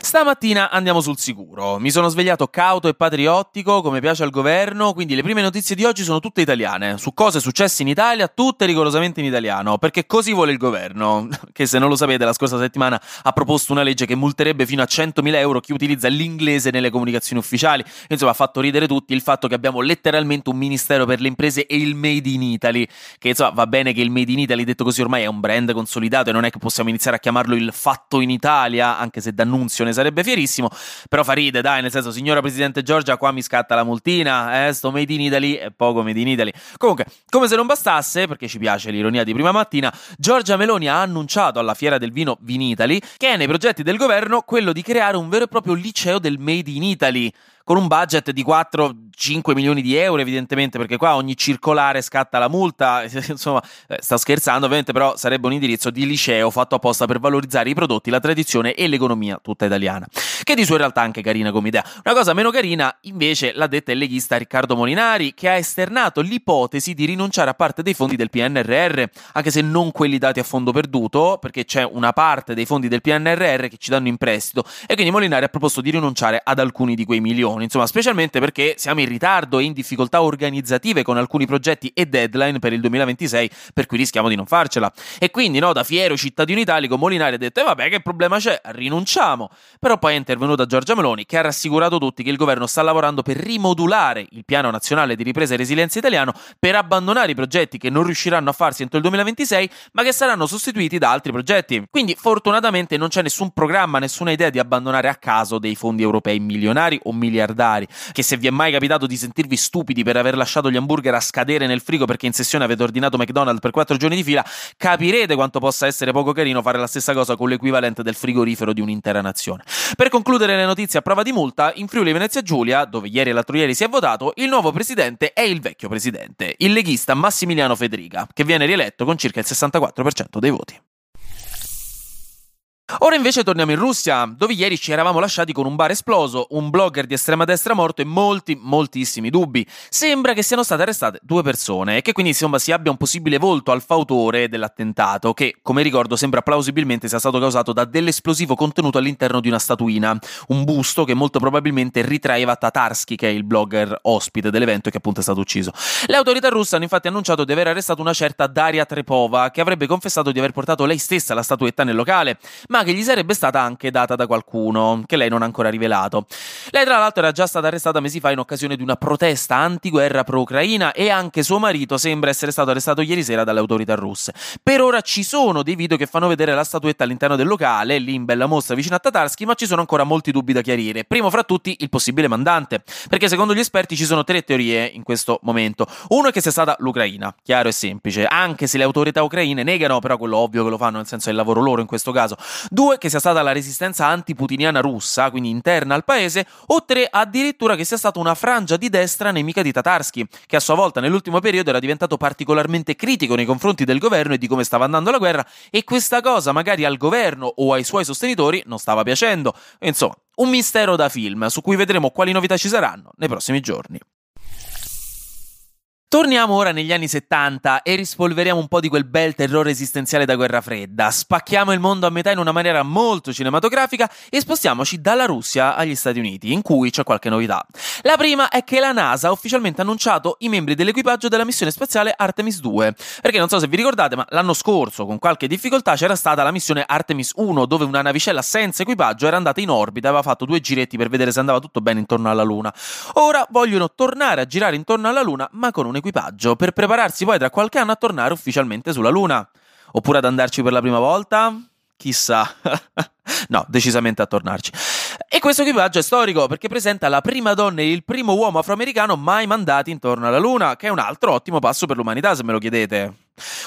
Stamattina andiamo sul sicuro. Mi sono svegliato cauto e patriottico, come piace al governo, quindi le prime notizie di oggi sono tutte italiane, su cose successe in Italia, tutte rigorosamente in italiano, perché così vuole il governo, che se non lo sapete la scorsa settimana ha proposto una legge che multerebbe fino a 100.000 euro chi utilizza l'inglese nelle comunicazioni ufficiali. Insomma, ha fatto ridere tutti il fatto che abbiamo letteralmente un ministero per le imprese e il Made in Italy, che insomma va bene che il Made in Italy, detto così, ormai è un brand consolidato e non è che possiamo iniziare a chiamarlo il fatto in Italia, anche se D'Annunzio ne sarebbe fierissimo, però fa ride, dai, nel senso, signora Presidente Giorgia, qua mi scatta la multina, eh, sto Made in Italy e poco Made in Italy. Comunque, come se non bastasse, perché ci piace l'ironia di prima mattina, Giorgia Meloni ha annunciato alla Fiera del Vino Vinitali che è nei progetti del governo quello di creare un vero e proprio liceo del Made in Italy con un budget di 4-5 milioni di euro, evidentemente, perché qua ogni circolare scatta la multa. Insomma, eh, sto scherzando, ovviamente, però sarebbe un indirizzo di liceo fatto apposta per valorizzare i prodotti, la tradizione e l'economia tutta italiana. Che di suo in realtà anche carina come idea. Una cosa meno carina, invece, l'ha detta il leghista Riccardo Molinari, che ha esternato l'ipotesi di rinunciare a parte dei fondi del PNRR, anche se non quelli dati a fondo perduto, perché c'è una parte dei fondi del PNRR che ci danno in prestito, e quindi Molinari ha proposto di rinunciare ad alcuni di quei milioni milioni, insomma, specialmente perché siamo in ritardo e in difficoltà organizzative con alcuni progetti e deadline per il 2026, per cui rischiamo di non farcela. E quindi, no, da fiero cittadino italico, Molinari ha detto: eh, vabbè, che problema c'è? Rinunciamo. Però poi è intervenuta Giorgia Meloni, che ha rassicurato tutti che il governo sta lavorando per rimodulare il piano nazionale di ripresa e resilienza italiano per abbandonare i progetti che non riusciranno a farsi entro il 2026, ma che saranno sostituiti da altri progetti. Quindi, fortunatamente, non c'è nessun programma, nessuna idea di abbandonare a caso dei fondi europei milionari o miliardari miliardari, che se vi è mai capitato di sentirvi stupidi per aver lasciato gli hamburger a scadere nel frigo perché in sessione avete ordinato McDonald's per 4 giorni di fila, capirete quanto possa essere poco carino fare la stessa cosa con l'equivalente del frigorifero di un'intera nazione. Per concludere le notizie a prova di multa, in Friuli Venezia Giulia, dove ieri e l'altro ieri si è votato, il nuovo presidente è il vecchio presidente, il leghista Massimiliano Federica, che viene rieletto con circa il 64% dei voti. Ora invece torniamo in Russia, dove ieri ci eravamo lasciati con un bar esploso, un blogger di estrema destra morto e molti, moltissimi dubbi. Sembra che siano state arrestate due persone e che quindi insomma si abbia un possibile volto al fautore dell'attentato, che come ricordo sembra plausibilmente sia stato causato da dell'esplosivo contenuto all'interno di una statuina, un busto che molto probabilmente ritraeva Tatarsky, che è il blogger ospite dell'evento che appunto è stato ucciso. Le autorità russe hanno infatti annunciato di aver arrestato una certa Daria Trepova, che avrebbe confessato di aver portato lei stessa la statuetta nel locale, ma che gli sarebbe stata anche data da qualcuno, che lei non ha ancora rivelato. Lei, tra l'altro, era già stata arrestata mesi fa in occasione di una protesta antiguerra pro-ucraina e anche suo marito sembra essere stato arrestato ieri sera dalle autorità russe. Per ora ci sono dei video che fanno vedere la statuetta all'interno del locale, lì in bella mostra vicino a Tatarsky, ma ci sono ancora molti dubbi da chiarire. Primo fra tutti il possibile mandante, perché secondo gli esperti ci sono tre teorie in questo momento. Uno è che sia stata l'Ucraina, chiaro e semplice, anche se le autorità ucraine negano, però quello ovvio che lo fanno, nel senso è il lavoro loro in questo caso. Due, che sia stata la resistenza antiputiniana russa, quindi interna al paese, o tre, addirittura che sia stata una frangia di destra nemica di Tatarsky, che a sua volta nell'ultimo periodo era diventato particolarmente critico nei confronti del governo e di come stava andando la guerra, e questa cosa magari al governo o ai suoi sostenitori non stava piacendo. Insomma, un mistero da film, su cui vedremo quali novità ci saranno nei prossimi giorni. Torniamo ora negli anni 70 e rispolveriamo un po' di quel bel terrore esistenziale da guerra fredda. Spacchiamo il mondo a metà in una maniera molto cinematografica e spostiamoci dalla Russia agli Stati Uniti, in cui c'è qualche novità. La prima è che la NASA ha ufficialmente annunciato i membri dell'equipaggio della missione spaziale Artemis 2. Perché non so se vi ricordate, ma l'anno scorso, con qualche difficoltà, c'era stata la missione Artemis 1, dove una navicella senza equipaggio era andata in orbita e aveva fatto due giretti per vedere se andava tutto bene intorno alla Luna. Ora vogliono tornare a girare intorno alla Luna, ma con un equipaggio per prepararsi poi tra qualche anno a tornare ufficialmente sulla Luna. Oppure ad andarci per la prima volta? Chissà. no, decisamente a tornarci. E questo equipaggio è storico perché presenta la prima donna e il primo uomo afroamericano mai mandati intorno alla Luna, che è un altro ottimo passo per l'umanità, se me lo chiedete.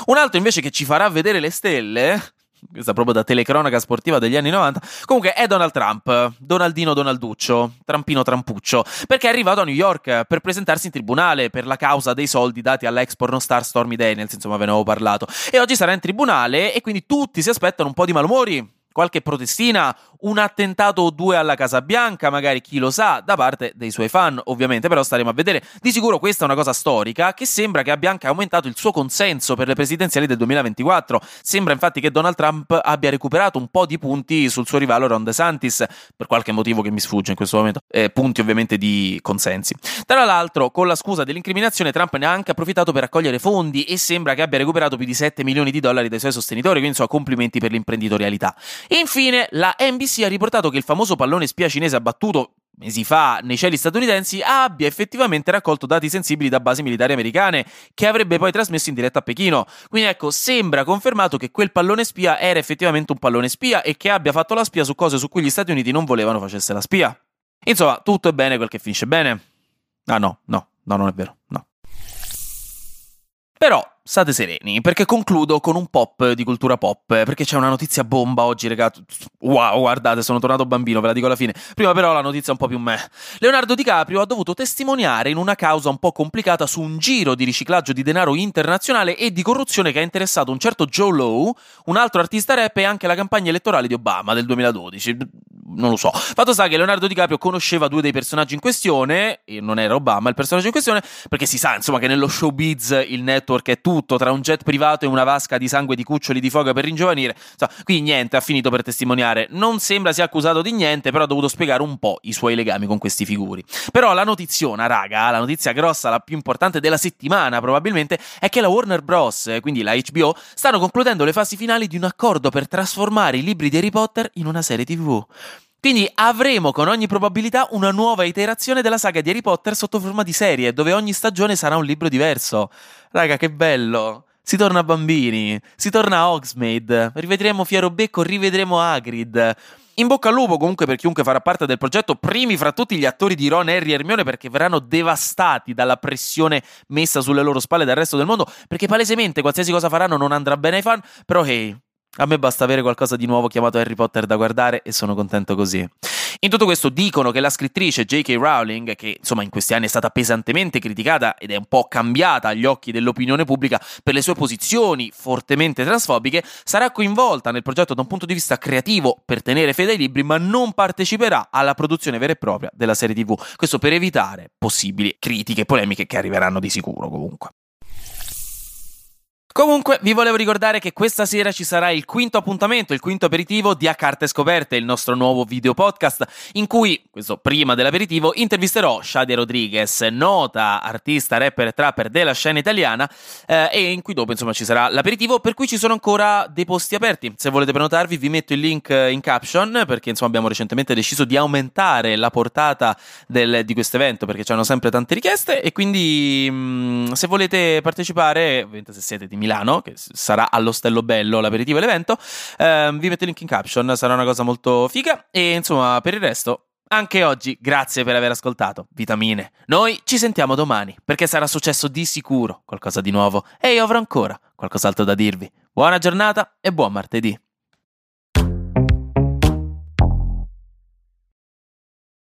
Un altro invece che ci farà vedere le stelle questa proprio da telecronaca sportiva degli anni 90. Comunque è Donald Trump, Donaldino Donalduccio, Trampino Trampuccio, perché è arrivato a New York per presentarsi in tribunale per la causa dei soldi dati all'ex pornostar Stormy Daniels, insomma ve ne avevo parlato. E oggi sarà in tribunale e quindi tutti si aspettano un po' di malumori qualche protestina, un attentato o due alla Casa Bianca, magari chi lo sa, da parte dei suoi fan, ovviamente, però staremo a vedere. Di sicuro questa è una cosa storica che sembra che abbia anche aumentato il suo consenso per le presidenziali del 2024. Sembra infatti che Donald Trump abbia recuperato un po' di punti sul suo rivale Ron DeSantis, per qualche motivo che mi sfugge in questo momento, eh, punti ovviamente di consensi. Tra l'altro, con la scusa dell'incriminazione, Trump ne ha anche approfittato per raccogliere fondi e sembra che abbia recuperato più di 7 milioni di dollari dai suoi sostenitori, quindi insomma complimenti per l'imprenditorialità. Infine la NBC ha riportato che il famoso pallone spia cinese abbattuto mesi fa nei cieli statunitensi abbia effettivamente raccolto dati sensibili da basi militari americane che avrebbe poi trasmesso in diretta a Pechino. Quindi ecco, sembra confermato che quel pallone spia era effettivamente un pallone spia e che abbia fatto la spia su cose su cui gli Stati Uniti non volevano facesse la spia. Insomma, tutto è bene quel che finisce bene. Ah no, no, no, non è vero, no. Però state sereni, perché concludo con un pop di cultura pop, perché c'è una notizia bomba oggi, ragazzi. Wow, guardate, sono tornato bambino, ve la dico alla fine. Prima però la notizia è un po' più me. Leonardo DiCaprio ha dovuto testimoniare in una causa un po' complicata su un giro di riciclaggio di denaro internazionale e di corruzione che ha interessato un certo Joe Lowe, un altro artista rap e anche la campagna elettorale di Obama del 2012 non lo so. Fatto sta che Leonardo DiCaprio conosceva due dei personaggi in questione, e non era Obama il personaggio in questione, perché si sa insomma che nello showbiz il network è tutto, tra un jet privato e una vasca di sangue di cuccioli di foga per ringiovanire. Insomma, qui niente, ha finito per testimoniare. Non sembra sia accusato di niente, però ha dovuto spiegare un po' i suoi legami con questi figuri. Però la notiziona, raga, la notizia grossa, la più importante della settimana probabilmente, è che la Warner Bros., quindi la HBO, stanno concludendo le fasi finali di un accordo per trasformare i libri di Harry Potter in una serie TV. Quindi avremo con ogni probabilità una nuova iterazione della saga di Harry Potter sotto forma di serie, dove ogni stagione sarà un libro diverso. Raga, che bello! Si torna bambini, si torna a Hogsmeade, rivedremo Fiero Becco, rivedremo Hagrid. In bocca al lupo comunque per chiunque farà parte del progetto, primi fra tutti gli attori di Ron, Harry e Hermione perché verranno devastati dalla pressione messa sulle loro spalle dal resto del mondo, perché palesemente qualsiasi cosa faranno non andrà bene ai fan, però hey, a me basta avere qualcosa di nuovo chiamato Harry Potter da guardare e sono contento così. In tutto questo dicono che la scrittrice J.K. Rowling, che insomma in questi anni è stata pesantemente criticata ed è un po' cambiata agli occhi dell'opinione pubblica per le sue posizioni fortemente transfobiche, sarà coinvolta nel progetto da un punto di vista creativo per tenere fede ai libri, ma non parteciperà alla produzione vera e propria della serie TV. Questo per evitare possibili critiche e polemiche che arriveranno di sicuro comunque. Comunque, vi volevo ricordare che questa sera ci sarà il quinto appuntamento, il quinto aperitivo di A Carte Scoperte, il nostro nuovo video podcast, in cui, questo prima dell'aperitivo, intervisterò Shadia Rodriguez, nota artista, rapper e trapper della scena italiana, eh, e in cui dopo, insomma, ci sarà l'aperitivo, per cui ci sono ancora dei posti aperti. Se volete prenotarvi, vi metto il link in caption, perché, insomma, abbiamo recentemente deciso di aumentare la portata del, di questo evento, perché c'erano sempre tante richieste, e quindi, mh, mm, se volete partecipare, ovviamente se siete di Milano, che sarà all'Ostello Bello l'aperitivo e l'evento. Eh, vi metto il link in caption, sarà una cosa molto figa. E insomma, per il resto, anche oggi, grazie per aver ascoltato. Vitamine. Noi ci sentiamo domani, perché sarà successo di sicuro qualcosa di nuovo e io avrò ancora qualcos'altro da dirvi. Buona giornata e buon martedì.